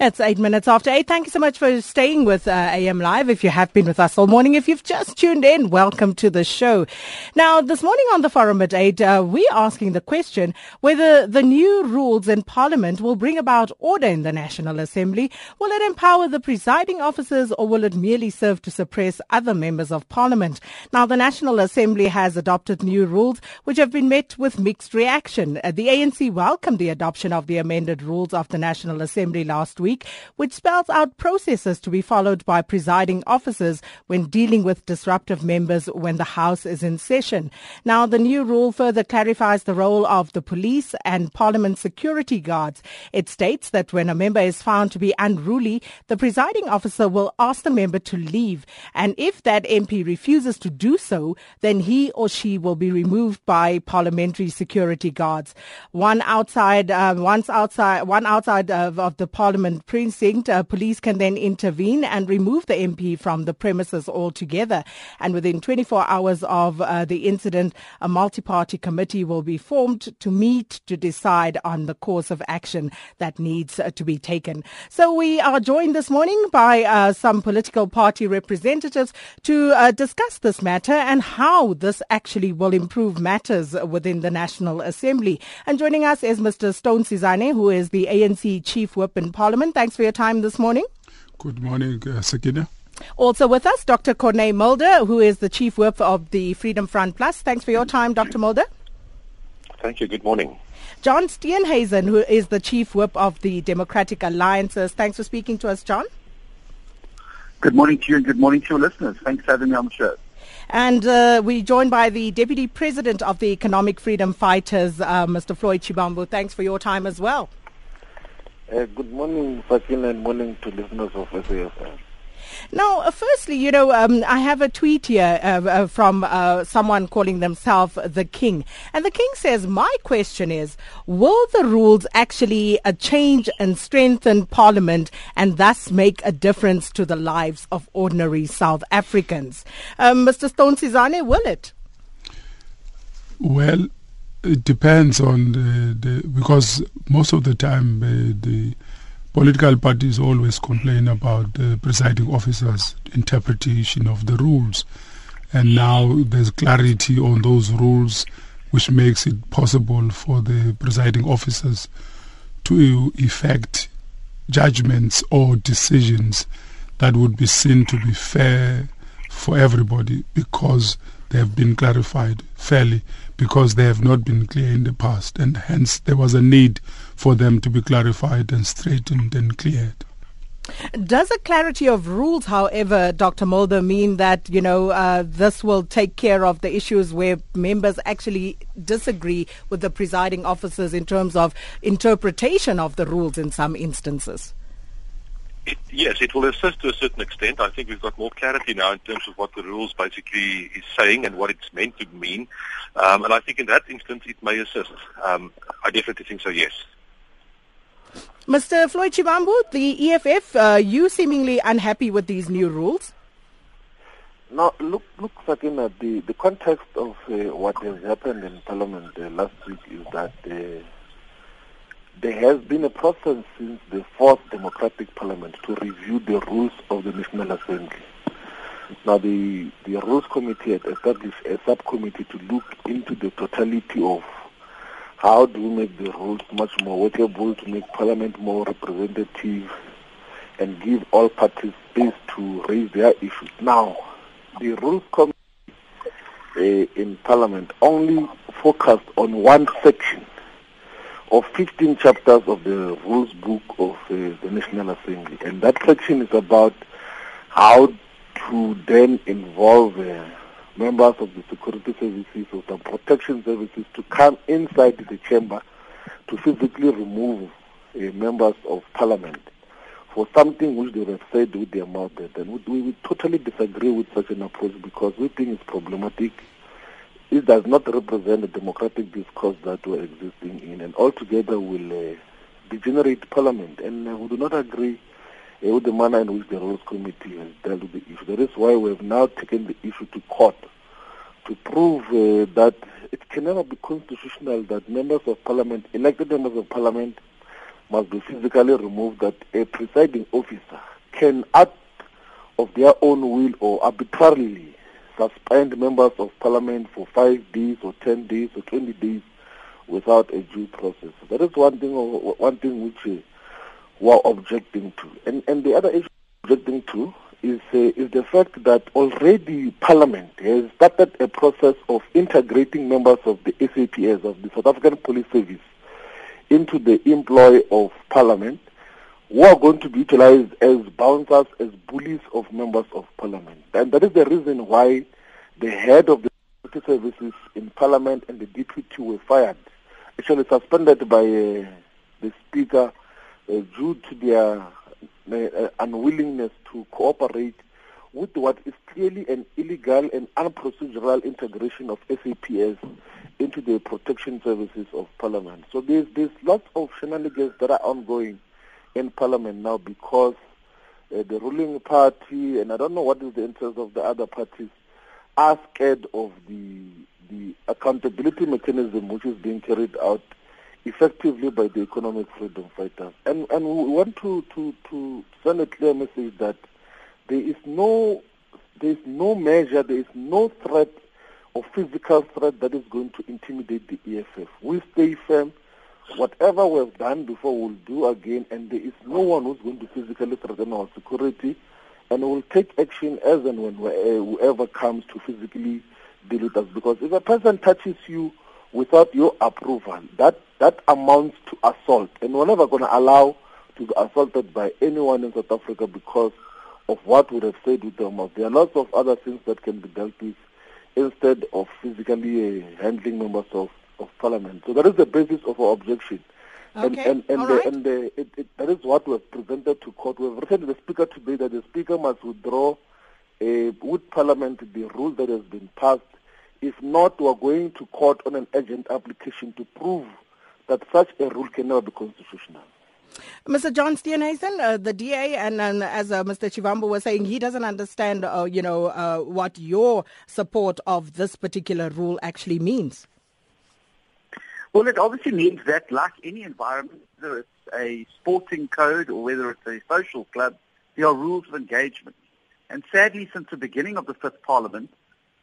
It's eight minutes after eight. Thank you so much for staying with uh, AM Live. If you have been with us all morning, if you've just tuned in, welcome to the show. Now, this morning on the forum at eight, uh, we're asking the question whether the new rules in Parliament will bring about order in the National Assembly. Will it empower the presiding officers or will it merely serve to suppress other members of Parliament? Now, the National Assembly has adopted new rules which have been met with mixed reaction. Uh, the ANC welcomed the adoption of the amended rules of the National Assembly last week week, which spells out processes to be followed by presiding officers when dealing with disruptive members when the House is in session. Now, the new rule further clarifies the role of the police and Parliament security guards. It states that when a member is found to be unruly, the presiding officer will ask the member to leave. And if that MP refuses to do so, then he or she will be removed by parliamentary security guards. One outside, uh, once outside, one outside of, of the Parliament precinct, uh, police can then intervene and remove the MP from the premises altogether. And within 24 hours of uh, the incident, a multi-party committee will be formed to meet to decide on the course of action that needs uh, to be taken. So we are joined this morning by uh, some political party representatives to uh, discuss this matter and how this actually will improve matters within the National Assembly. And joining us is Mr. Stone Sizane, who is the ANC Chief Whip in Parliament. Thanks for your time this morning. Good morning, uh, Sakina. Also with us, Dr. Corne Mulder, who is the Chief Whip of the Freedom Front Plus. Thanks for your time, Dr. Mulder. Thank you. Good morning. John Steenhuisen, who is the Chief Whip of the Democratic Alliances. Thanks for speaking to us, John. Good morning to you and good morning to your listeners. Thanks for having me on the show. And uh, we're joined by the Deputy President of the Economic Freedom Fighters, uh, Mr. Floyd Shivambu. Thanks for your time as well. Uh, good morning, Fakin, and morning to listeners of SAFM. Now, uh, firstly, you know, um, I have a tweet here uh, uh, from uh, someone calling themselves the King. And the King says, My question is, will the rules actually uh, change and strengthen Parliament and thus make a difference to the lives of ordinary South Africans? Um, Mr. Stone Sizane, will it? Well, it depends on the, the because most of the time uh, the political parties always complain about the presiding officer's interpretation of the rules. And now there's clarity on those rules, which makes it possible for the presiding officers to effect judgments or decisions that would be seen to be fair for everybody because they have been clarified fairly because they have not been clear in the past, and hence there was a need for them to be clarified and straightened and cleared. Does a clarity of rules, however, Dr. Mulder, mean that you know uh, this will take care of the issues where members actually disagree with the presiding officers in terms of interpretation of the rules in some instances? It, yes, it will assist to a certain extent. I think we've got more clarity now in terms of what the rules basically is saying and what it's meant to mean. Um, and I think in that instance it may assist. Um, I definitely think so, yes. Mr. Floyd Shivambu, the EFF, uh, you seemingly unhappy with these new rules? No, look, look, Sakina, the, the context of uh, what has happened in Parliament uh, last week is that uh, there has been a process since the fourth democratic parliament to review the rules of the National Assembly. Now, the, the Rules Committee had established a subcommittee to look into the totality of how do we make the rules much more workable to make Parliament more representative and give all parties space to raise their issues. Now, the Rules Committee uh, in Parliament only focused on one section of 15 chapters of the rules book of uh, the National Assembly. And that section is about how to then involve uh, members of the security services or the protection services to come inside the chamber to physically remove uh, members of parliament for something which they have said with their mouth. And we, we, we totally disagree with such an approach because we think it's problematic it does not represent the democratic discourse that we're existing in and altogether will uh, degenerate parliament. And uh, we do not agree uh, with the manner in which the Rules Committee has dealt with the issue. That is why we have now taken the issue to court to prove uh, that it can never be constitutional that members of parliament, elected members of parliament, must be physically removed, that a presiding officer can act of their own will or arbitrarily suspend members of parliament for five days or ten days or twenty days without a due process. That is one thing one thing which we are objecting to. And and the other issue objecting to is uh, is the fact that already Parliament has started a process of integrating members of the SAPS of the South African Police Service into the employ of Parliament who are going to be utilized as bouncers, as bullies of members of parliament. And that is the reason why the head of the security services in parliament and the deputy were fired, actually suspended by uh, the speaker uh, due to their uh, unwillingness to cooperate with what is clearly an illegal and unprocedural integration of SAPS into the protection services of parliament. So there's, there's lots of shenanigans that are ongoing in parliament now because uh, the ruling party, and I don't know what is the interest of the other parties, are scared of the the accountability mechanism which is being carried out effectively by the economic freedom fighters. And and we want to, to, to send a clear message that there is no there is no measure, there is no threat or physical threat that is going to intimidate the EFF. We stay firm whatever we've done before we'll do again. And there is no one who's going to physically threaten our security. And we'll take action as and when uh, whoever comes to physically deal with us. Because if a person touches you without your approval that that amounts to assault. And we're never going to allow to be assaulted by anyone in South Africa because of what we have said with them. There are lots of other things that can be dealt with instead of physically uh, handling members of of Parliament. So that is the basis of our objection. Okay. And, and, and, the, right. and the, it, it, that is what we have presented to court. We have written to the Speaker today that the Speaker must withdraw uh, with Parliament the rule that has been passed. If not, we are going to court on an urgent application to prove that such a rule can never be constitutional. Mr. John Steenhuisen, uh, the DA, and, and as uh, Mr. Shivambu was saying, he doesn't understand, uh, you know, uh, what your support of this particular rule actually means. Well, it obviously means that, like any environment, whether it's a sporting code or whether it's a social club, there are rules of engagement. And sadly, since the beginning of the Fifth Parliament,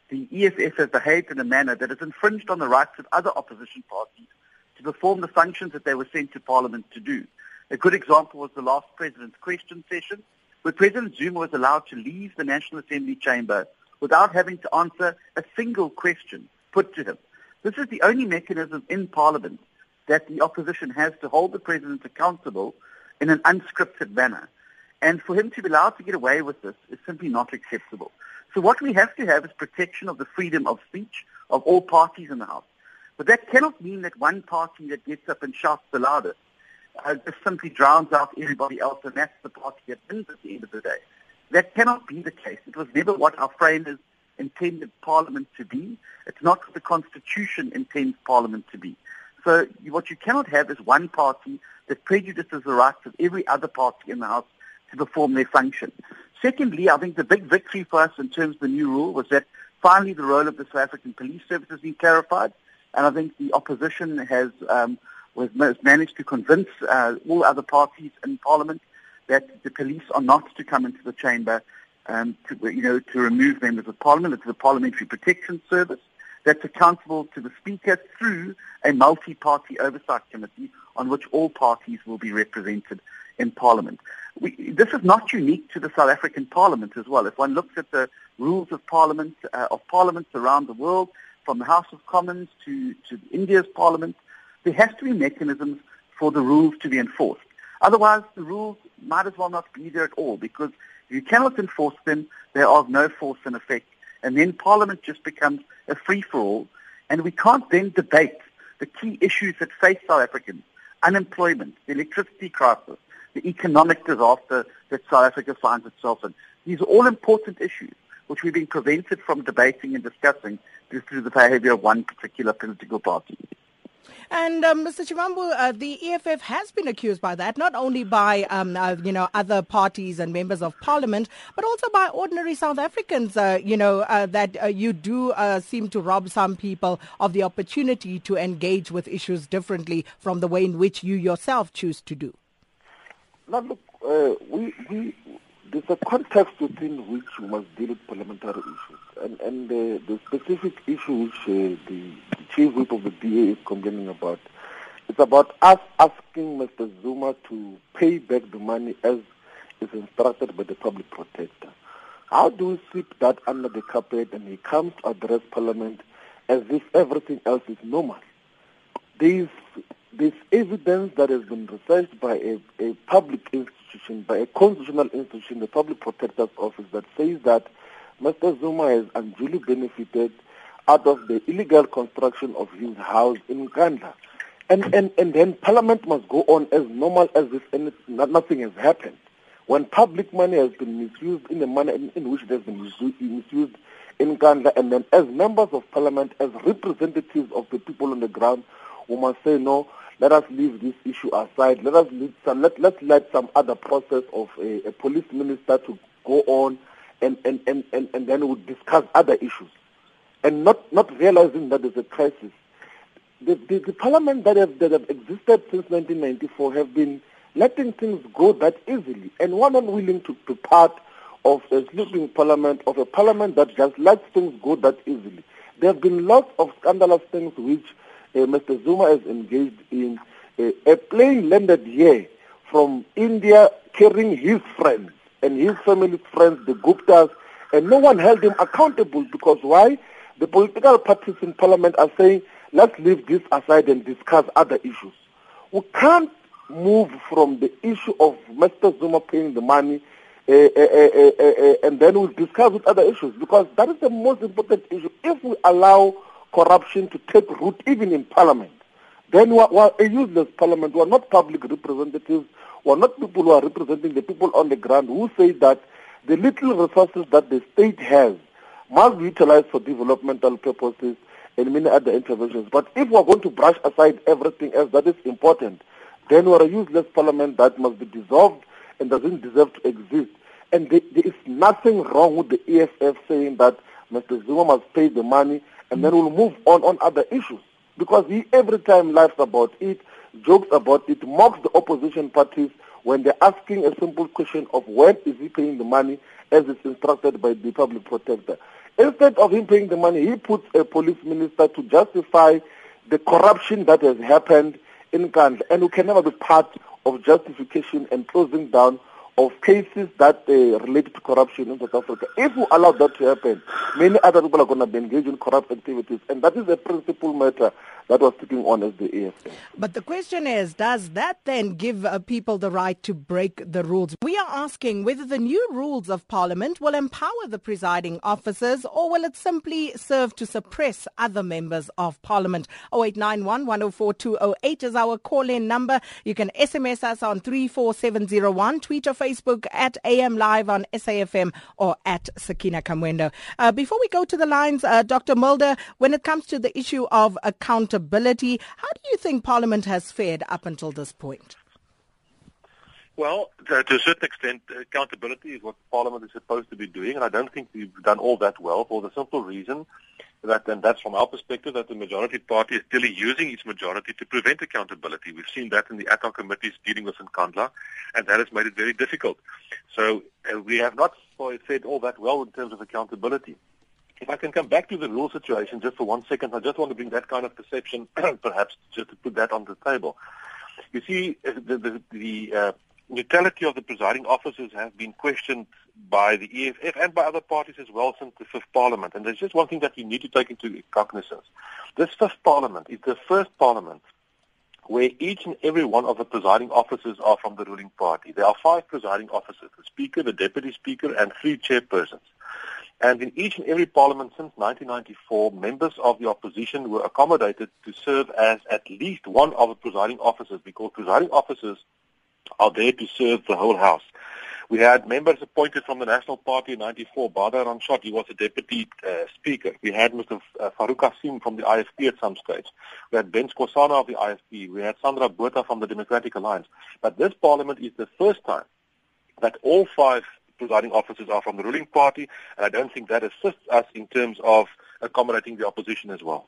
the EFF has behaved in a manner that has infringed on the rights of other opposition parties to perform the functions that they were sent to Parliament to do. A good example was the last President's question session, where President Zuma was allowed to leave the National Assembly chamber without having to answer a single question put to him. This is the only mechanism in Parliament that the opposition has to hold the President accountable in an unscripted manner. And for him to be allowed to get away with this is simply not acceptable. So what we have to have is protection of the freedom of speech of all parties in the House. But that cannot mean that one party that gets up and shouts the loudest uh, just simply drowns out everybody else, and that's the party that wins at the end of the day. That cannot be the case. It was never what our framers intended Parliament to be. It's not what the Constitution intends Parliament to be. So what you cannot have is one party that prejudices the rights of every other party in the House to perform their function. Secondly, I think the big victory for us in terms of the new rule was that finally the role of the South African Police Service has been clarified, and I think the opposition has um, was managed to convince uh, all other parties in Parliament that the police are not to come into the chamber um, to, you know, to remove members of Parliament. It's the Parliamentary Protection Service that's accountable to the Speaker through a multi-party oversight committee on which all parties will be represented in Parliament. We, this is not unique to the South African Parliament as well. If one looks at the rules of Parliament uh, of parliaments around the world, from the House of Commons to, to India's Parliament, there has to be mechanisms for the rules to be enforced. Otherwise, the rules might as well not be there at all because you cannot enforce them, they are of no force and effect. And then Parliament just becomes a free-for-all, and we can't then debate the key issues that face South Africans, unemployment, the electricity crisis, the economic disaster that South Africa finds itself in. These are all important issues which we've been prevented from debating and discussing through the behavior of one particular political party. And um, Mr. Shivambu, uh, the EFF has been accused by that, not only by um, uh, you know other parties and members of parliament, but also by ordinary South Africans. Uh, you know uh, that uh, you do uh, seem to rob some people of the opportunity to engage with issues differently from the way in which you yourself choose to do. Now, look, we we there's a context within which we must deal with parliamentary issues. And, and the specific issue which the, the chief whip of the DA is complaining about, it's about us asking Mr. Zuma to pay back the money as is instructed by the public protector. How do we sweep that under the carpet and he comes to address Parliament as if everything else is normal? There's, there's evidence that has been researched by a, a public institution, by a constitutional institution, the Public Protector's Office, that says that Mr. Zuma has unduly benefited out of the illegal construction of his house in Nkandla. And, and, and then Parliament must go on as normal as if any, nothing has happened. When public money has been misused in the manner in, in which it has been misused in Nkandla, and then as members of Parliament, as representatives of the people on the ground, we must say, no, let us leave this issue aside. Let us leave some, let, let's let some other process of a, a police minister to go on and, and, and, and, and then we'll discuss other issues. And not, not realizing that there's a crisis. The, the, the parliament that have, that have existed since 1994 have been letting things go that easily and one unwilling to be part of a sleeping parliament, of a parliament that just lets things go that easily. There have been lots of scandalous things which uh, Mr. Zuma has engaged in uh, a plane landed here from India carrying his friends and his family friends, the Guptas, and no one held him accountable because why? The political parties in parliament are saying, let's leave this aside and discuss other issues. We can't move from the issue of Mr. Zuma paying the money uh, uh, uh, and then we'll discuss with other issues because that is the most important issue. If we allow corruption to take root even in parliament, then we are, a useless parliament. We are not public representatives. We are not people who are representing the people on the ground who say that the little resources that the state has must be utilized for developmental purposes and many other interventions. But if we are going to brush aside everything else that is important, then we are a useless parliament that must be dissolved and doesn't deserve to exist. And there is nothing wrong with the EFF saying that Mr. Zuma must pay the money and then we'll move on on other issues. Because he every time laughs about it, jokes about it, mocks the opposition parties when they're asking a simple question of when is he paying the money as is instructed by the public protector. Instead of him paying the money, he puts a police minister to justify the corruption that has happened in Nkandla and who can never be part of justification and closing down of cases that uh, relate to corruption in South Africa. If we allow that to happen, many other people are going to be engaged in corrupt activities, and that is a principal matter that was sticking on as the EFF. But the question is, does that then give uh, people the right to break the rules? We are asking whether the new rules of Parliament will empower the presiding officers or will it simply serve to suppress other members of Parliament? 0891 104 208 is our call-in number. You can SMS us on 34701, tweet or Facebook at AM Live on SAFM or at Sakina Kamwendo. Uh, before we go to the lines, uh, Dr. Mulder, when it comes to the issue of accountability, how do you think Parliament has fared up until this point? Well, to, to a certain extent, accountability is what Parliament is supposed to be doing, and I don't think we've done all that well for the simple reason that, and that's from our perspective, that the majority party is still using its majority to prevent accountability. We've seen that in the ad hoc committees dealing with Nkandla, and that has made it very difficult. So uh, we have not said all that well in terms of accountability. If I can come back to the rule situation just for one second, I just want to bring that kind of perception, perhaps, just to put that on the table. You see, uh, the, the, the uh, neutrality of the presiding officers has been questioned by the EFF and by other parties as well since the fifth parliament. And there's just one thing that you need to take into cognizance. This fifth parliament is the first parliament where each and every one of the presiding officers are from the ruling party. There are five presiding officers, the speaker, the deputy speaker, and three chairpersons. And in each and every parliament since 1994, members of the opposition were accommodated to serve as at least one of the presiding officers because presiding officers are there to serve the whole House. We had members appointed from the National Party in 94, Bhadra Ranchod, he was a deputy uh, speaker. We had Mr. Uh, Farouk Cassim from the IFP at some stage. We had Ben Skosana of the IFP. We had Sandra Botha from the Democratic Alliance. But this parliament is the first time that all five presiding officers are from the ruling party, and I don't think that assists us in terms of accommodating the opposition as well.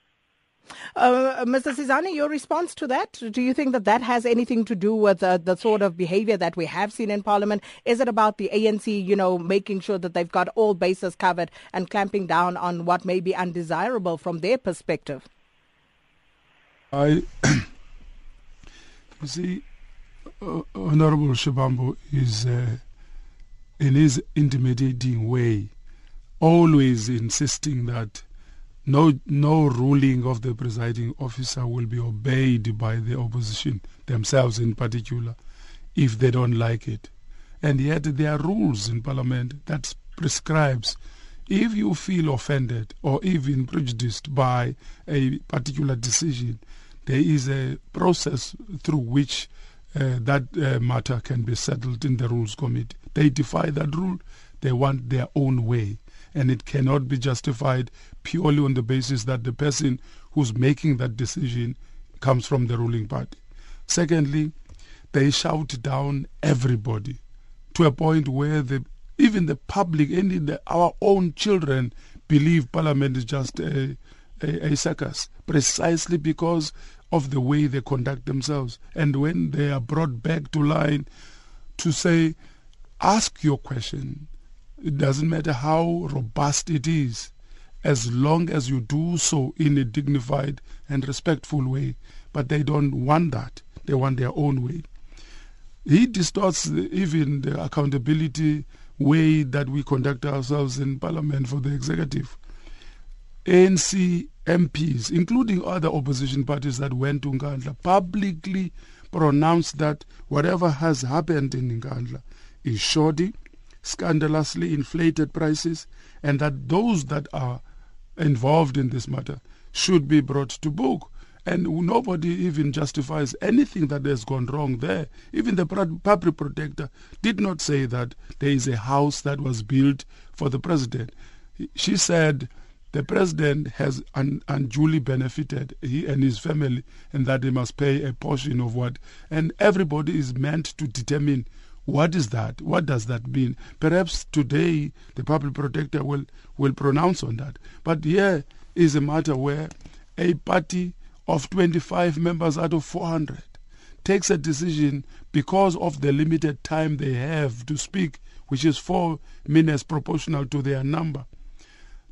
Uh, Mr. Sizani, your response to that? Do you think that that has anything to do with uh, the sort of behavior that we have seen in Parliament? Is it about the ANC, you know, making sure that they've got all bases covered and clamping down on what may be undesirable from their perspective? I, you see, uh, Honorable Shabambo is, uh, in his intimidating way, always insisting that no, no ruling of the presiding officer will be obeyed by the opposition themselves in particular if they don't like it. And yet there are rules in parliament that prescribes if you feel offended or even prejudiced by a particular decision, there is a process through which uh, that uh, matter can be settled in the rules committee. They defy that rule. They want their own way and it cannot be justified purely on the basis that the person who's making that decision comes from the ruling party. Secondly, they shout down everybody to a point where the even the public and the, our own children believe parliament is just a, a, a circus precisely because of the way they conduct themselves. And when they are brought back to line to say ask your question. It doesn't matter how robust it is, as long as you do so in a dignified and respectful way. But they don't want that. They want their own way. He distorts even the accountability way that we conduct ourselves in Parliament for the executive. ANC MPs, including other opposition parties that went to Nkandla, publicly pronounced that whatever has happened in Nkandla is shoddy, scandalously inflated prices and that those that are involved in this matter should be brought to book. And nobody even justifies anything that has gone wrong there. Even the public protector did not say that there is a house that was built for the president. She said the president has un- unduly benefited, he and his family, and that he must pay a portion of what. And everybody is meant to determine what is that? What does that mean? Perhaps today the public protector will, will pronounce on that. But here is a matter where a party of 25 members out of 400 takes a decision because of the limited time they have to speak, which is four minutes proportional to their number,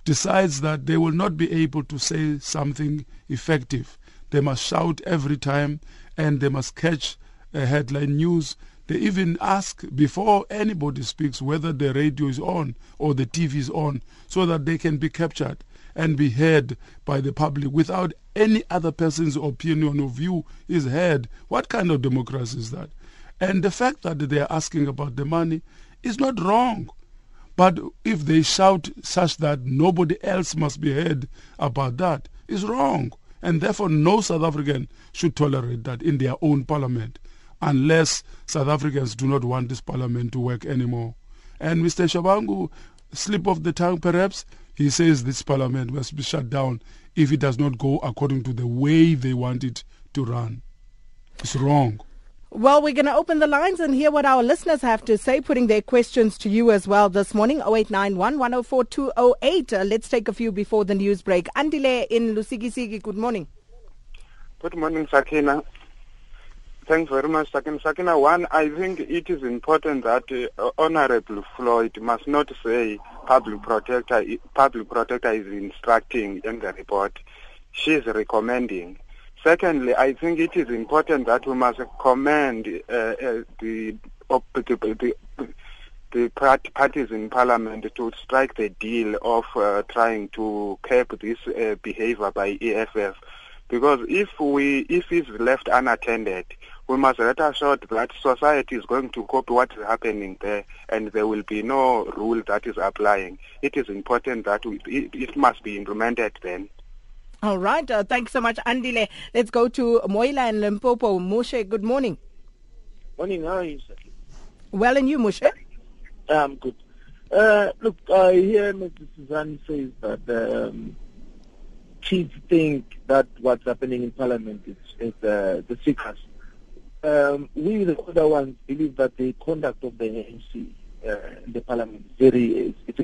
decides that they will not be able to say something effective. They must shout every time and they must catch a headline news they even ask before anybody speaks whether the radio is on or the TV is on so that they can be captured and be heard by the public without any other person's opinion or view is heard. What kind of democracy is that? And the fact that they are asking about the money is not wrong. But if they shout such that nobody else must be heard about that, is wrong. And therefore no South African should tolerate that in their own parliament unless South Africans do not want this parliament to work anymore. And Mr. Shabangu, slip of the tongue perhaps, he says this parliament must be shut down if it does not go according to the way they want it to run. It's wrong. Well, we're going to open the lines and hear what our listeners have to say, putting their questions to you as well this morning. 0891 104 208. Uh, let's take a few before the news break. Andile in Lusikisiki, good morning. Good morning, Sakina. Thanks very much, Sakina. Sakina, one, I think it is important that uh, Honorable Floyd must not say public protector, public protector is instructing in the report. She is recommending. Secondly, I think it is important that we must commend uh, uh, the, the, the, the parties in parliament to strike the deal of uh, trying to curb this uh, behavior by EFF. Because if we, if it's left unattended, we must let assured that society is going to copy what is happening there and there will be no rule that is applying. It is important that we, it, it, must be implemented then. All right. Uh, thanks so much, Andile. Let's go to Moila and Limpopo. Moshe, good morning. Morning. How are you, sir? Well, and you, Moshe? Um, good. Uh, look, I hear Mr. Suzanne says that um, chiefs think that what's happening in Parliament is, is uh, the secret. Um, we, the other ones, believe that the conduct of the ANC uh, the Parliament is very, it's a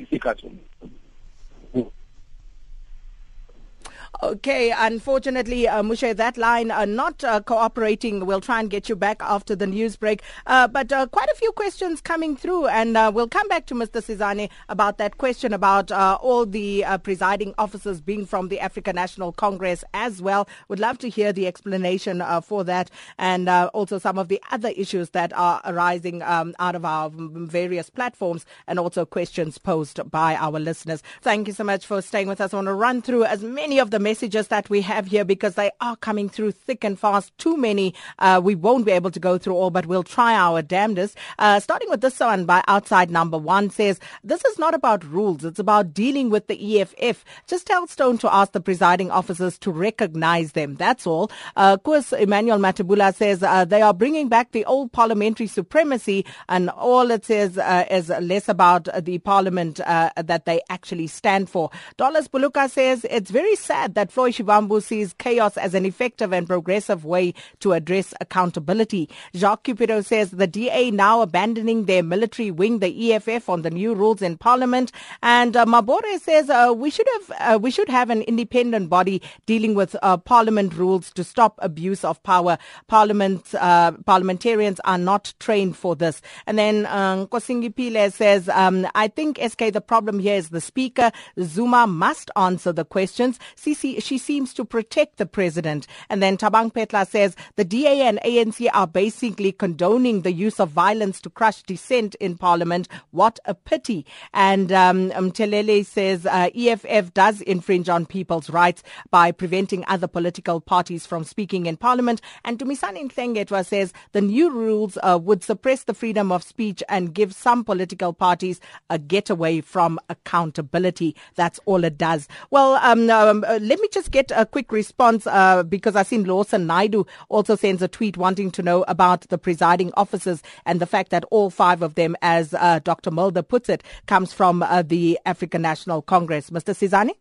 Okay, unfortunately, uh, Mushe, that line uh, not uh, cooperating. We'll try and get you back after the news break. Uh, but uh, quite a few questions coming through, and uh, we'll come back to Mr. Sizani about that question about uh, all the presiding officers being from the African National Congress as well. Would love to hear the explanation for that, and also some of the other issues that are arising um, out of our various platforms, and also questions posed by our listeners. Thank you so much for staying with us. I want to run through as many of the messages that we have here because they are coming through thick and fast. Too many. Uh, we won't be able to go through all, but we'll try our damnedest. Uh, starting with this one by outside number one says, this is not about rules. It's about dealing with the EFF. Just tell Stone to ask the presiding officers to recognize them. That's all. Uh, course, Emmanuel Matabula says uh, they are bringing back the old parliamentary supremacy and all it says uh, is less about the parliament uh, that they actually stand for. Dollars Buluka says it's very sad that Floyd Shivambu sees chaos as an effective and progressive way to address accountability. Jacques Cupido says the DA now abandoning their military wing, the EFF, on the new rules in Parliament. And uh, Mabore says uh, we should have uh, we should have an independent body dealing with uh, Parliament rules to stop abuse of power. Parliament uh, parliamentarians are not trained for this. And then um, Kosingi Pile says um, I think SK the problem here is the Speaker. Zuma must answer the questions. She seems to protect the president. And then Tabang Petla says the DA and ANC are basically condoning the use of violence to crush dissent in parliament. What a pity. And um, Telele says uh, EFF does infringe on people's rights by preventing other political parties from speaking in parliament. And Tumisani Ntengetwa says the new rules uh, would suppress the freedom of speech and give some political parties a getaway from accountability. That's all it does. Well, um, um, uh, let me just get a quick response uh, because I've seen Lawson Naidu also sends a tweet wanting to know about the presiding officers and the fact that all five of them, as uh, Dr. Mulder puts it, comes from uh, the African National Congress. Mr. Sizani?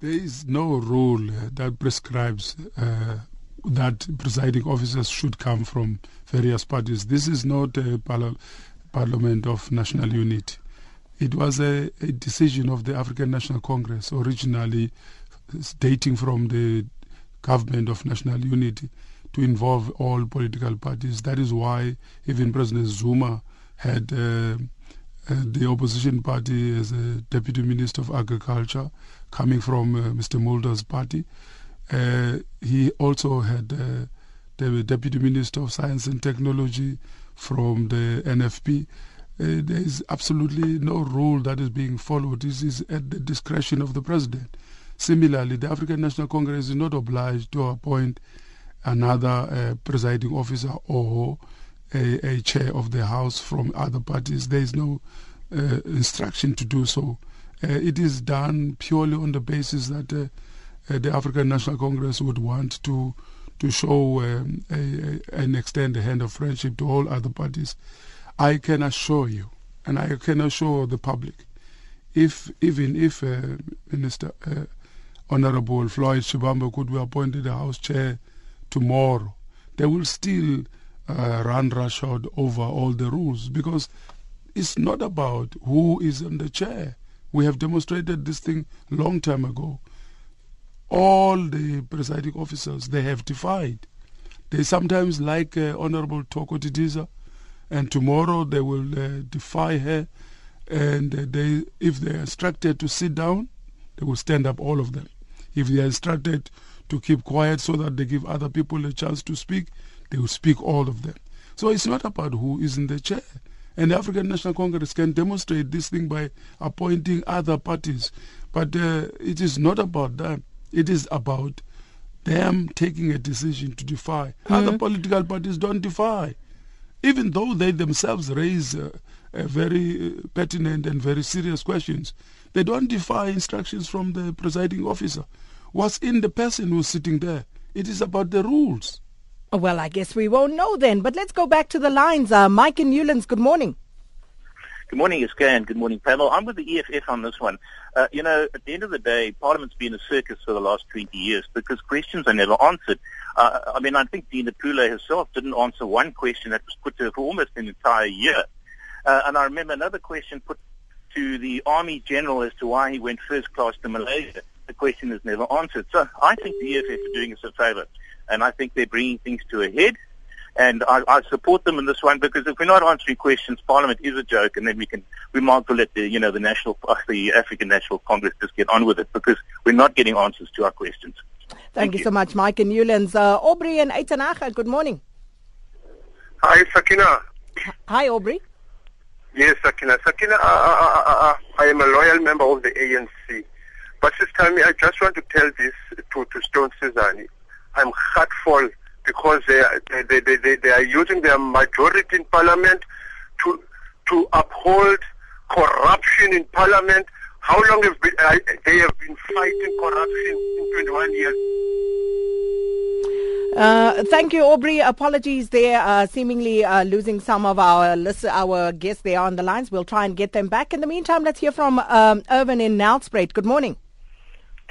There is no rule that prescribes uh, that presiding officers should come from various parties. This is not a parliament of national unity. It was a, a, decision of the African National Congress originally dating from the government of national unity to involve all political parties. That is why even President Zuma had uh, uh, the opposition party as a deputy minister of agriculture coming from uh, Mr. Mulder's party. Uh, he also had uh, the deputy minister of science and technology from the NFP. Uh, there is absolutely no rule that is being followed. This is at the discretion of the president. Similarly, the African National Congress is not obliged to appoint another uh, presiding officer or a, a, chair of the House from other parties. There is no uh, instruction to do so. Uh, it is done purely on the basis that uh, uh, the African National Congress would want to to show um, a, a, and extend a hand of friendship to all other parties. I can assure you, and I can assure the public, if even if uh, Minister Honorable Floyd Shivambu could be appointed a House Chair tomorrow, they will still uh, run roughshod over all the rules because it's not about who is in the chair. We have demonstrated this thing long time ago. All the presiding officers they have defied. They sometimes like uh, Honorable Thoko Didiza, and tomorrow they will uh, defy her. And uh, they, if they are instructed to sit down, they will stand up, all of them. If they are instructed to keep quiet so that they give other people a chance to speak, they will speak all of them. So it's not about who is in the chair. And the African National Congress can demonstrate this thing by appointing other parties. But uh, it is not about them. It is about them taking a decision to defy. Mm-hmm. Other political parties don't defy. Even though they themselves raise uh, very uh, pertinent and very serious questions, they don't defy instructions from the presiding officer. What's in the person who's sitting there? It is about the rules. Well, I guess we won't know then. But let's go back to the lines. Uh, Mike and Newlands, good morning. Good morning, SK, and good morning, panel. I'm with the EFF on this one. Uh, you know, at the end of the day, Parliament's been a circus for the last 20 years because questions are never answered. Uh, I mean, I think Dina Pule herself didn't answer one question that was put to her for almost an entire year. Uh, and I remember another question put to the Army General as to why he went first class to Malaysia. The question is never answered. So I think the EFF are doing us a favor, and I think they're bringing things to a head. And I, I support them in this one because if we're not answering questions, Parliament is a joke, and then we can we might as well let the you know the national uh, the African National Congress just get on with it because we're not getting answers to our questions. Thank, Thank you. you. so much, Mike and Newlands. Uh, Aubrey and Aitanaga, good morning. Hi, Sakina. Hi, Aubrey. Yes, Sakina. Sakina, uh, uh, uh, I am a loyal member of the ANC. But this time, I just want to tell this to, to Stone Sizani. I'm heartful because they are, they, they, they, they are using their majority in parliament to to uphold corruption in parliament. How long have been, uh, they have been fighting corruption in 21 years? Uh, thank you, Aubrey. Apologies there, uh, seemingly uh, losing some of our list- our guests there on the lines. We'll try and get them back. In the meantime, let's hear from um, Irvin in Nelspruit. Good morning.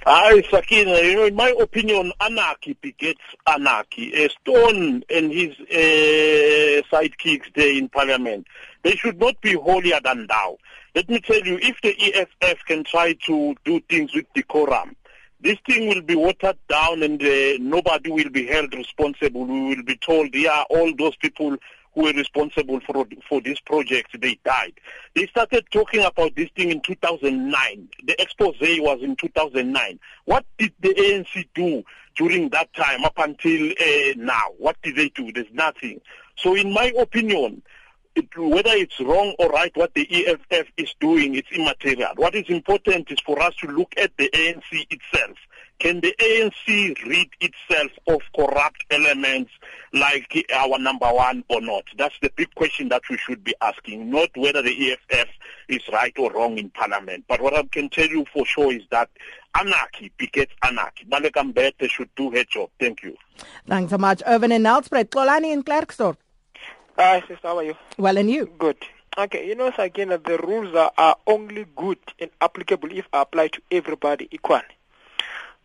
Hi, Sakina. You know, in my opinion, anarchy begets anarchy. Stone and his uh, sidekicks there in Parliament, they should not be holier than thou. Let me tell you, if the EFF can try to do things with decorum, this thing will be watered down and uh, nobody will be held responsible. We will be told, yeah, all those people who were responsible for for this project, they died. They started talking about this thing in 2009. The expose was in 2009. What did the ANC do during that time up until uh, now? What did they do? There's nothing. So in my opinion, it, whether it's wrong or right what the EFF is doing, it's immaterial. What is important is for us to look at the ANC itself can the ANC rid itself of corrupt elements like our number one or not? That's the big question that we should be asking, not whether the EFF is right or wrong in Parliament. But what I can tell you for sure is that anarchy begets anarchy. Baleka Mbete should do her job. Thank you. Thanks so much. Irvin in Nelspruit. Klolani in Klerksdorp. Hi, sister. How are you? Well, and you? Good. Okay, you know, Sakina, the rules are, are only good and applicable if applied to everybody equally.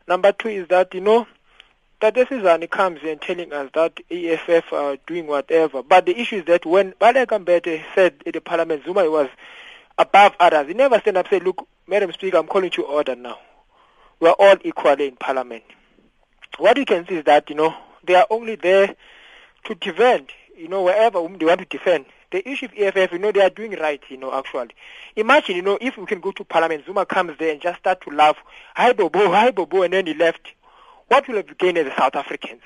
Number two is that, you know, that this is Zani comes and telling us that EFF are doing whatever. But the issue is that when Baleka Mbete said in the parliament Zuma was above others, he never stand up and say, look, Madam Speaker, I'm calling to order now. We're all equally in parliament. What you can see is that, you know, they are only there to defend, you know, wherever they want to defend the issue of EFF, you know, they are doing right, you know, actually. Imagine, you know, if we can go to Parliament, Zuma comes there and just start to laugh, hi Bobo, hi Bobo, and then he left. What will have gained as the South Africans?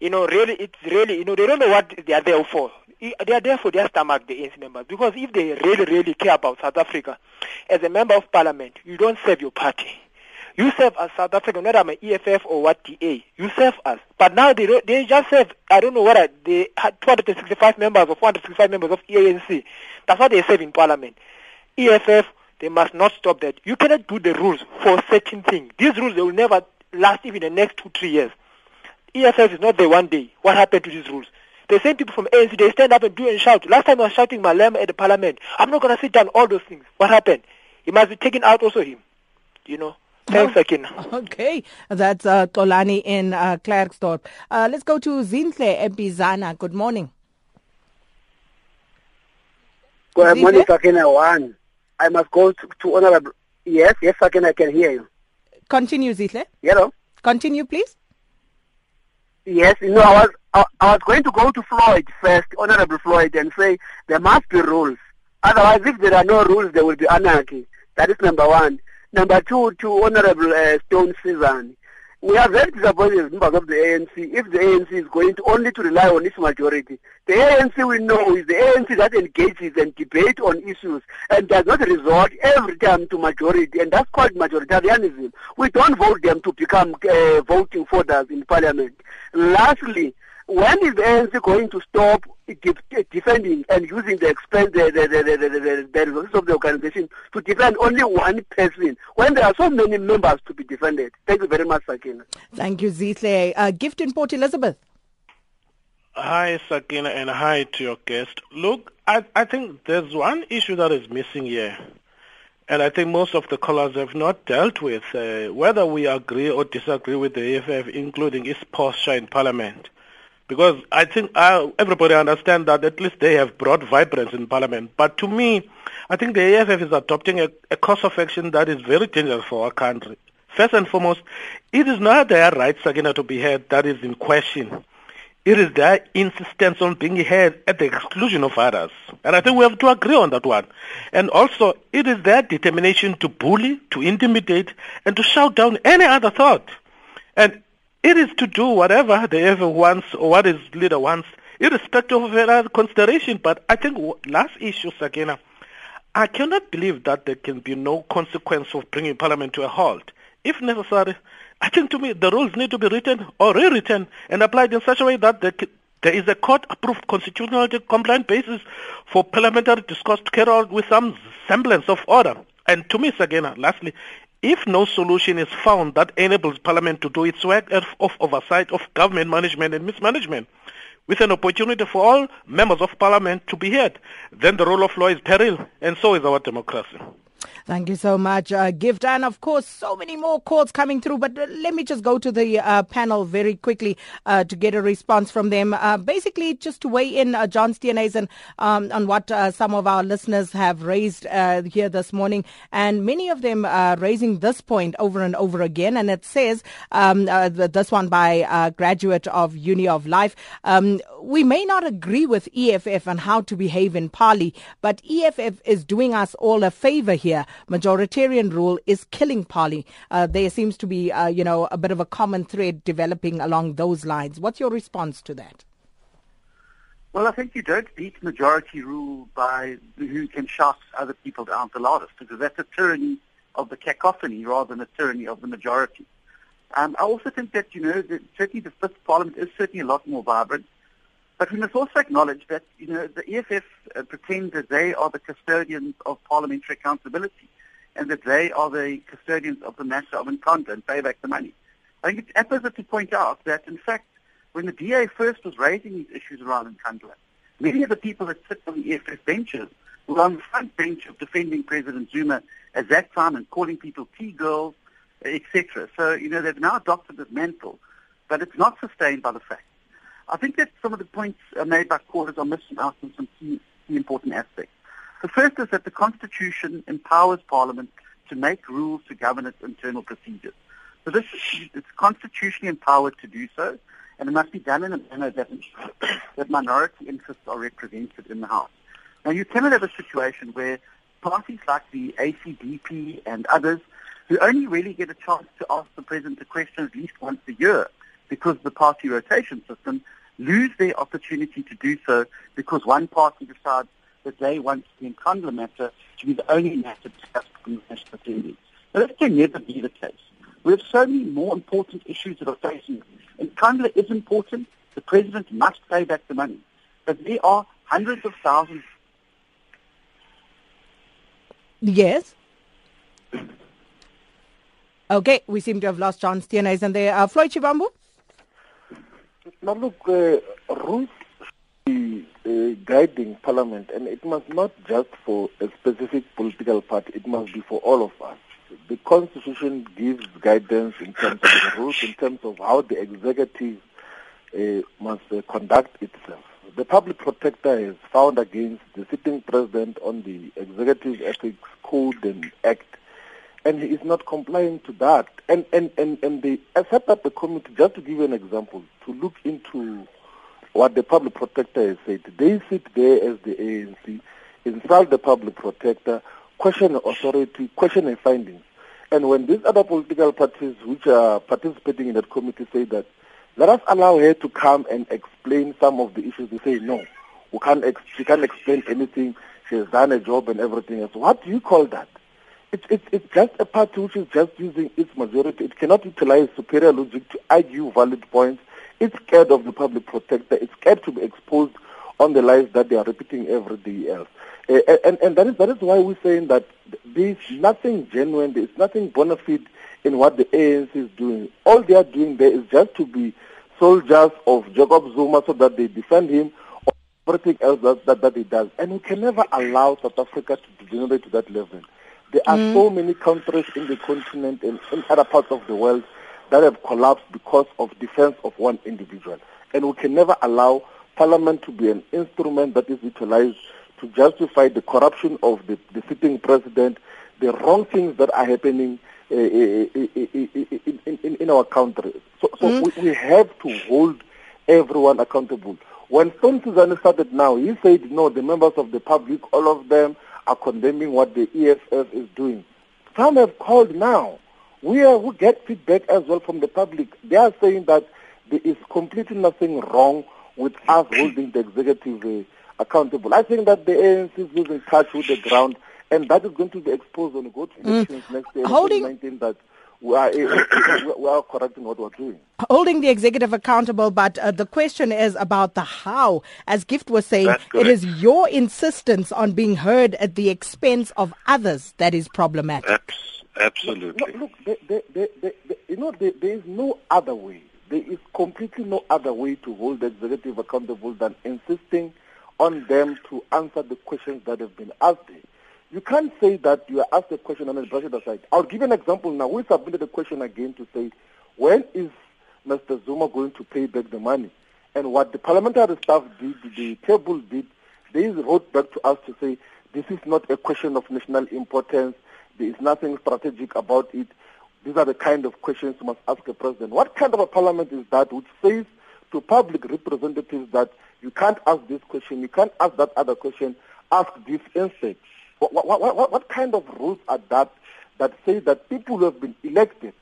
You know, really, it's really, you know, they don't know what they are there for. They are there for their stomach, the ANC members, because if they really, really care about South Africa, as a member of Parliament, you don't serve your party. You serve as South African, whether I'm an EFF or what DA. You serve us. But now they they just serve, I don't know what, they had 265 members or 465 members of ANC. That's what they serve in Parliament. EFF, they must not stop that. You cannot do the rules for certain things. These rules, they will never last even the next two, three years. EFF is not there one day. What happened to these rules? The same people from ANC, they stand up and do and shout. Last time I was shouting Malema at the parliament. I'm not going to sit down all those things. What happened? He must be taken out also him. You know? Thanks, Akin. Okay, that's uh, Tolani in uh, Klerksdorp. Uh, let's go to Zinhle Epizana. Good morning. Good morning, Sakina. One. I must go to, to Honorable. Yes, yes, Sakina, I can hear you. Continue, Zinhle. Hello. Continue, please. Yes, you know, I was I, I was going to go to Floyd first, Honorable Floyd, and say there must be rules. Otherwise, if there are no rules, there will be anarchy. That is number one. Number two, to Honorable uh, Stone Season. We are very disappointed as members of the ANC if the ANC is going to only to rely on its majority. The ANC we know is the ANC that engages and debate on issues and does not resort every time to majority, and that's called majoritarianism. We don't vote them to become uh, voting voters in parliament. Lastly, when is the ANC going to stop defending and using the expense, the, the, the, the, the resources of the organization to defend only one person when there are so many members to be defended? Thank you very much, Sakina. Thank you, Zinhle. Uh, gift in Port Elizabeth. Hi, Sakina, and hi to your guest. Look, I, I think there's one issue that is missing here, and I think most of the callers have not dealt with, uh, whether we agree or disagree with the EFF, including its posture in Parliament. Because I think everybody understands that at least they have brought vibrance in Parliament. But to me, I think the EFF is adopting a, a course of action that is very dangerous for our country. First and foremost, it is not their rights, Sakina, to be heard that is in question. It is their insistence on being heard at the exclusion of others. And I think we have to agree on that one. And also, it is their determination to bully, to intimidate, and to shout down any other thought. And it is to do whatever the ever wants or what his leader wants, irrespective of consideration. But I think last issue, Sakina, I cannot believe that there can be no consequence of bringing Parliament to a halt. If necessary, I think to me the rules need to be written or rewritten and applied in such a way that there, there is a court-approved constitutionally compliant basis for parliamentary discourse to carry out with some semblance of order. And to me, again, lastly, if no solution is found that enables Parliament to do its work of oversight of government management and mismanagement, with an opportunity for all members of Parliament to be heard, then the rule of law is peril, and so is our democracy. Thank you so much, uh, Gift. And of course, so many more calls coming through. But uh, let me just go to the uh, panel very quickly uh, to get a response from them. Uh, basically, just to weigh in, uh, John Steenhuisen, um, on what some of our listeners have raised here this morning. And many of them are raising this point over and over again. And it says, um, this one by a graduate of Uni of Life, um, we may not agree with EFF on how to behave in Parley, but EFF is doing us all a favor here. Majoritarian rule is killing Parley. Uh, there seems to be, uh, you know, a bit of a common thread developing along those lines. What's your response to that? Well, I think you don't beat majority rule by who can shout other people down the loudest, because that's a tyranny of the cacophony rather than a tyranny of the majority. Um, I also think that, you know, that certainly the Fifth Parliament is certainly a lot more vibrant. But we must also acknowledge that, you know, the EFF uh, pretend that they are the custodians of parliamentary accountability and that they are the custodians of the matter of Nkandla and pay back the money. I think it's apposite to point out that, in fact, when the DA first was raising these issues around Nkandla, many of the people that sit on the EFF benches were on the front bench of defending President Zuma at that time and calling people T-girls, etc. So, you know, they've now adopted this mantle, but it's not sustained by the fact I think that some of the points made by callers are missing out on some key, key important aspects. The first is that the Constitution empowers Parliament to make rules to govern its internal procedures. So this is, it's constitutionally empowered to do so, and it must be done in a manner that that minority interests are represented in the House. Now, you cannot have a situation where parties like the ACDP and others, who only really get a chance to ask the President a question at least once a year because of the party rotation system, lose their opportunity to do so because one party decides that they want the Nkandla matter to be the only matter discussed in the National Assembly. Now, that can never be the case. We have so many more important issues that are facing us. Nkandla is important. The President must pay back the money. But there are hundreds of thousands. Yes. Okay, we seem to have lost John Steenhuisen there. Uh, Floyd Shivambu? Now look, uh, rules be uh, guiding Parliament, and it must not just for a specific political party. It must be for all of us. The Constitution gives guidance in terms of the rules, in terms of how the executive uh, must uh, conduct itself. The public protector has found against the sitting president on the executive ethics code and act and he is not complying to that. And and and and they set up a committee just to give you an example to look into what the public protector has said. They sit there as the ANC, insult the public protector, question authority, question the findings. And when these other political parties which are participating in that committee say that let us allow her to come and explain some of the issues, they say no, we can't ex- she can't explain anything. She has done a job and everything else. What do you call that? It's, it's, just a party which is just using its majority. It cannot utilize superior logic to argue valid points. It's scared of the public protector. It's scared to be exposed on the lies that they are repeating every day else. Uh, and, and that, is, that is why we're saying that there's nothing genuine, there's nothing bona fide in what the ANC is doing. All they are doing there is just to be soldiers of Jacob Zuma so that they defend him or everything else that, that, that he does. And we can never allow South Africa to degenerate to that level. There are Mm. so many countries in the continent and in other parts of the world that have collapsed because of defense of one individual. And we can never allow Parliament to be an instrument that is utilized to justify the corruption of the, the sitting president, the wrong things that are happening uh, in, in, in, our country. So, so Mm. we, we have to hold everyone accountable. When Stone Sizani started now, he said, no, the members of the public, all of them are condemning what the EFF is doing. Some have called now. We, are, we get feedback as well from the public. They are saying that there is completely nothing wrong with us holding the executive uh, accountable. I think that the ANC is losing touch with the ground, and that is going to be exposed when we go to elections next year in Holding- 2019 that we are, we are correcting what we're doing. holding the executive accountable, but uh, the question is about the how. As Gift was saying, That's it correct. is your insistence on being heard at the expense of others that is problematic. Abs- absolutely. Look, look there, there, there, there, there- you know, there, there is no other way. There is completely no other way to hold the executive accountable than insisting on them to answer the questions that have been asked. there. You can't say that you are asked a question and then brush it aside. I'll give an example now. We submitted a question again to say, when is Mr. Zuma going to pay back the money? And what the parliamentary staff did, the table did, they wrote back to us to say, this is not a question of national importance. There is nothing strategic about it. These are the kind of questions you must ask a president. What kind of a parliament is that which says to public representatives that you can't ask this question, you can't ask that other question, ask this instead? What, what, what, what, what kind of rules are that that say that people who have been elected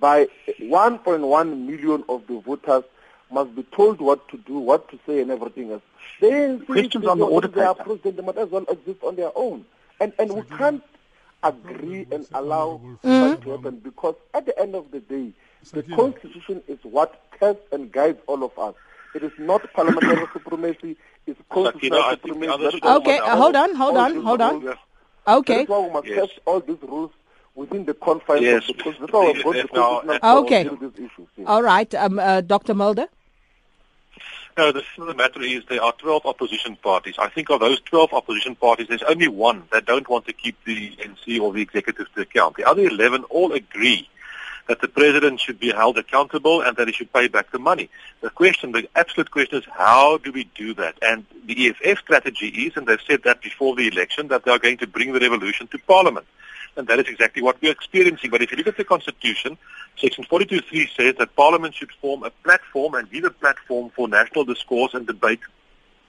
by 1.1 million of the voters must be told what to do, what to say, and everything else. They Questions on the audit They are paper. president, they might as well exist on their own. And, and we can't agree and allow Mm-hmm. that to happen because at the end of the day, the Constitution is what tests and guides all of us. It is not parliamentary supremacy, it's constitutional I think the supremacy. other That is side- Okay, what uh, hold on, hold all on, these hold on. rules- Okay. That's why we must Yes. test all these rules within the confines Yes, of the Constitution. That's why we've got the yes, now, constitutional uh, power Okay. to deal with these issues. yes. All right, um, uh, Dr. Mulder. No, the truth of the matter is there are 12 opposition parties. I think of those 12 opposition parties, there's only one that don't want to keep the NC or the executive to account. The other 11 all agree that the president should be held accountable and that he should pay back the money. The question, the absolute question is how do we do that? And the EFF strategy is, and they've said that before the election, that they are going to bring the revolution to parliament. And that is exactly what we're experiencing. But if you look at the Constitution, Section 42.3 says that Parliament should form a platform and be the platform for national discourse and debate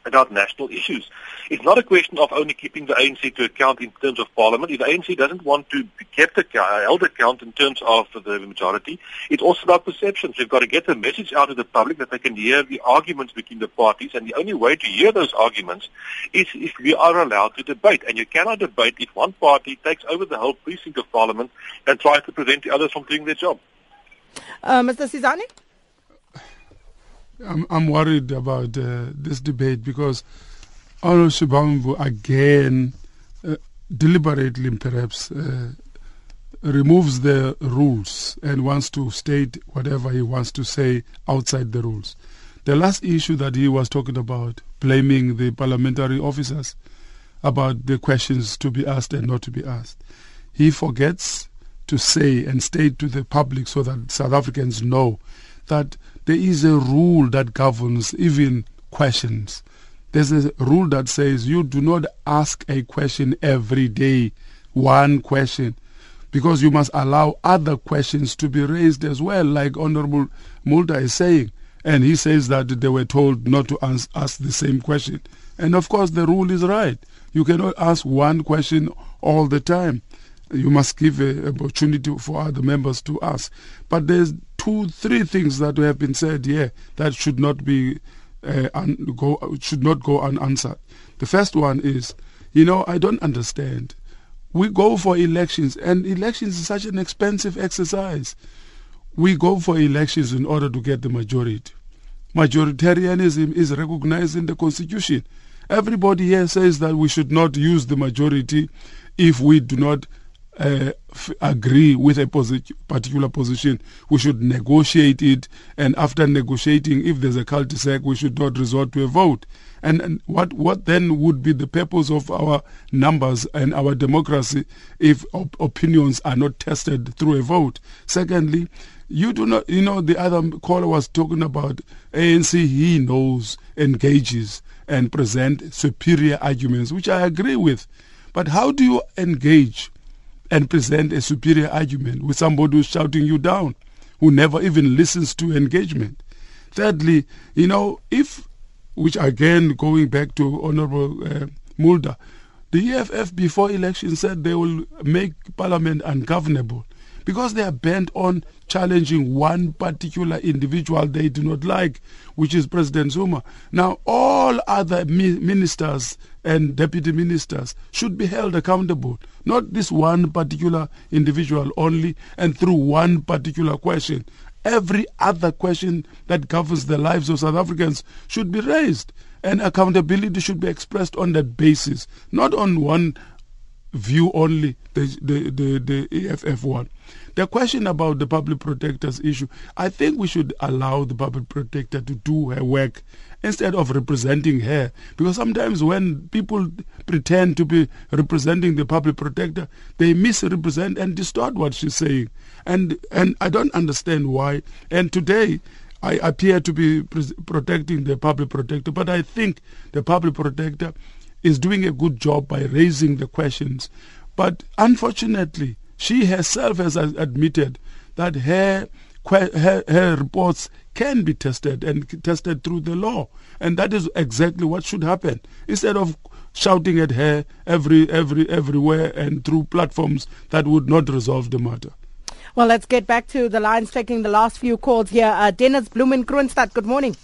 about national issues. It's not a question of only keeping the ANC to account in terms of Parliament. If the ANC doesn't want to be kept account, held account in terms of the majority, it's also about perceptions. We've got to get the message out to the public that they can hear the arguments between the parties, and the only way to hear those arguments is if we are allowed to debate. And you cannot debate if one party takes over the whole precinct of Parliament and tries to prevent the others from doing their job. Uh, Mr. Sizani? I'm, I'm worried about uh, this debate because Ono Shivambu again, uh, deliberately perhaps, uh, removes the rules and wants to state whatever he wants to say outside the rules. The last issue that he was talking about, blaming the parliamentary officers about the questions to be asked and not to be asked, he forgets to say and state to the public so that South Africans know that there is a rule that governs even questions. There's a rule that says you do not ask a question every day, one question, because you must allow other questions to be raised as well, like Honorable Mulder is saying. And he says that they were told not to ask the same question. And of course, the rule is right. You cannot ask one question all the time. You must give an opportunity for other members to ask. But there's two, three things that have been said here that should not be uh, un- go should not go unanswered. The first one is, you know, I don't understand. We go for elections, and elections is such an expensive exercise. We go for elections in order to get the majority. Majoritarianism is recognized in the constitution. Everybody here says that we should not use the majority if we do not uh, f- agree with a posi- particular position, we should negotiate it. And after negotiating, if there's a cul-de-sac, we should not resort to a vote. And, and what what then would be the purpose of our numbers and our democracy if op- opinions are not tested through a vote? Secondly, you do not, you know, the other caller was talking about ANC. He knows, engages, and present superior arguments, which I agree with. But how do you engage and present a superior argument with somebody who's shouting you down, who never even listens to engagement? Thirdly, you know, if, which again going back to Honorable uh, Mulder, the EFF before election said they will make Parliament ungovernable because they are bent on challenging one particular individual they do not like, which is President Zuma. Now, all other ministers and deputy ministers should be held accountable, not this one particular individual only and through one particular question. Every other question that governs the lives of South Africans should be raised, and accountability should be expressed on that basis, not on one view only, the, the, the, the EFF one. The question about the public protector's issue, I think we should allow the public protector to do her work instead of representing her. Because sometimes when people pretend to be representing the public protector, they misrepresent and distort what she's saying. And, and I don't understand why. And today, I appear to be protecting the public protector, but I think the public protector is doing a good job by raising the questions. But unfortunately, she herself has admitted that her, her, her reports can be tested and tested through the law. And that is exactly what should happen. Instead of shouting at her every, every, everywhere and through platforms that would not resolve the matter. Well, let's get back to the lines, taking the last few calls here. Uh, Dennis Blumen Kroonstad, good morning.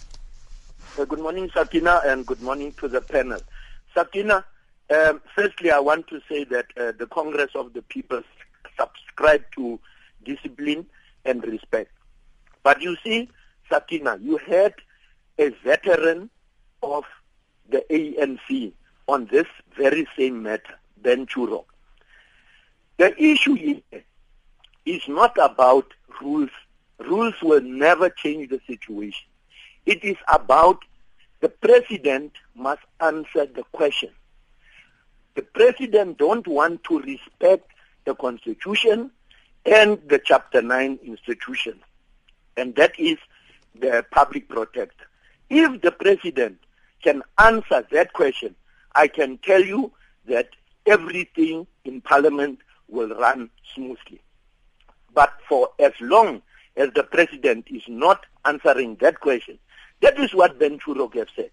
Uh, good morning, Sakina, and good morning to the panel. Sakina, um, firstly, I want to say that uh, the Congress of the People subscribe to discipline and respect. But you see, Sakina, you had a veteran of the ANC on this very same matter, Ben Turok. The issue here is not about rules. Rules will never change the situation. It is about the president must answer the question. The president don't want to respect the constitution and the chapter 9 institution. And that is the public protector. If the president can answer that question, I can tell you that everything in parliament will run smoothly. But for as long as the president is not answering that question, that is what Ben Turok has said.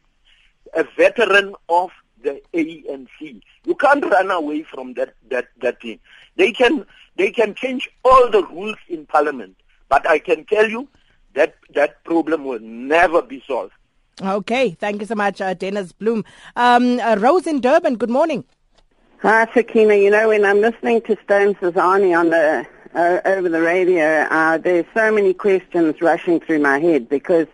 A veteran of the ANC. You can't run away from that, that, that thing. They can, they can change all the rules in parliament, but I can tell you that that problem will never be solved. Okay, thank you so much, uh, Dennis Bloom. Um, uh, Rose in Durban, good morning. Hi, Sakina. You know, when I'm listening to Stone Sizani on the uh, over the radio, uh, there's so many questions rushing through my head because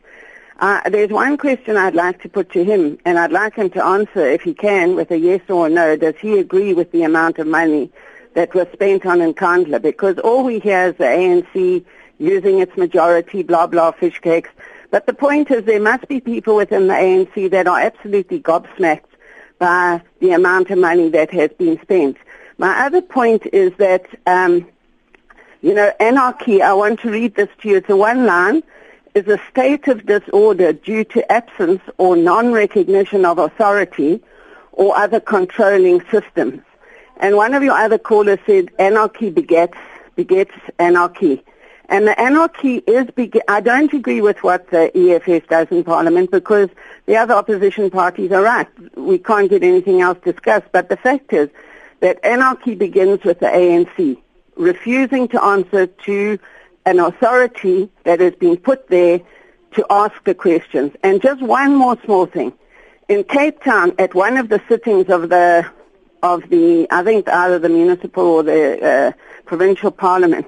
uh, there's one question I'd like to put to him, and I'd like him to answer, if he can, with a yes or a no. Does he agree with the amount of money that was spent on Nkandla? Because all we hear is the ANC using its majority, blah, blah, fish cakes. But the point is there must be people within the ANC that are absolutely gobsmacked by the amount of money that has been spent. My other point is that, um, you know, anarchy, I want to read this to you. It's a one line is a state of disorder due to absence or non-recognition of authority or other controlling systems. And one of your other callers said anarchy begets, begets anarchy. And the anarchy is, I don't agree with what the EFF does in Parliament because the other opposition parties are right. We can't get anything else discussed. But the fact is that anarchy begins with the ANC refusing to answer to an authority that has been put there to ask the questions. And just one more small thing. In Cape Town, at one of the sittings of the, of the, I think either the municipal or the uh, provincial parliament,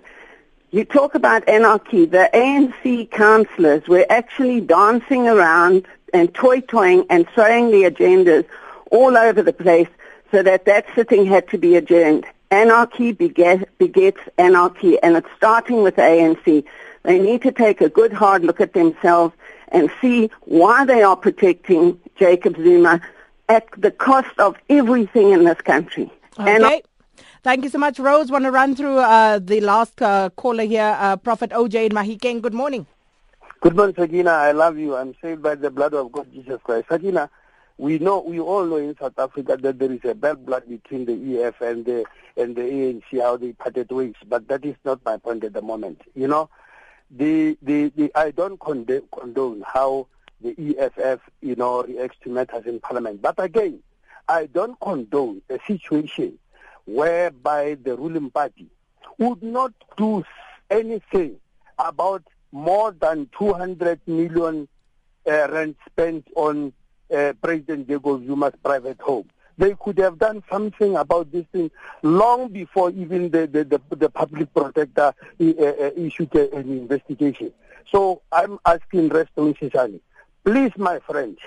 you talk about anarchy. The ANC councillors were actually dancing around and toy-toying and throwing the agendas all over the place so that that sitting had to be adjourned. Anarchy beget, begets anarchy, and it's starting with the ANC. They need to take a good hard look at themselves and see why they are protecting Jacob Zuma at the cost of everything in this country. Okay. Thank you so much, Rose. Want to run through uh, the last uh, caller here, uh, Prophet OJ in Mahikeng. Good morning. Good morning, Sakina. I love you. I'm saved by the blood of God, Jesus Christ. Sakina, we know, we all know in South Africa that there is a bad blood between the EF and the and the ANC, how they parted ways. But that is not my point at the moment. You know, the the, the I don't condone, condone how the EFF, you know, reacts to matters in Parliament. But again, I don't condone a situation whereby the ruling party would not do anything about more than 200 million uh, rand spent on uh, President Jacob Zuma's private home. They could have done something about this thing long before even the, the, the, the public protector uh, uh issued an investigation. So I'm asking Reston Sizani, please, my friends,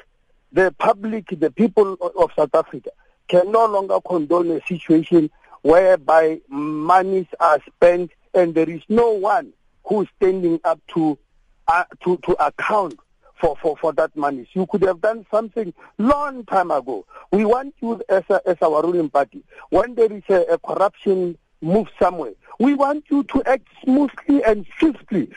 the public, the people of South Africa can no longer condone a situation whereby monies are spent and there is no one who's standing up to uh, to to account for, for, for that money. You could have done something long time ago. We want you as a, as our ruling party. When there is a, a corruption move somewhere, we want you to act smoothly and swiftly.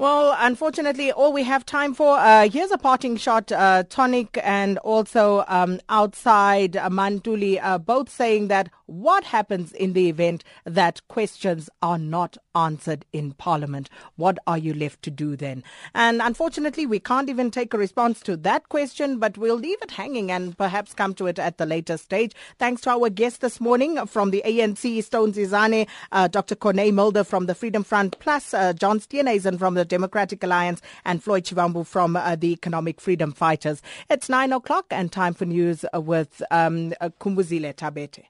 Well, unfortunately, all we have time for. Uh, here's a parting shot. Uh, Tonic and also um, outside uh, Mantuli, uh, both saying that what happens in the event that questions are not answered in Parliament? What are you left to do then? And unfortunately, we can't even take a response to that question, but we'll leave it hanging and perhaps come to it at the later stage. Thanks to our guest this morning from the ANC, Stone Sizani, uh, Dr. Corne Mulder from the Freedom Front, plus uh, John Steenhuisen from the Democratic Alliance and Floyd Shivambu from uh, the Economic Freedom Fighters. It's nine o'clock and time for news with um, Kumbuzile Tabete.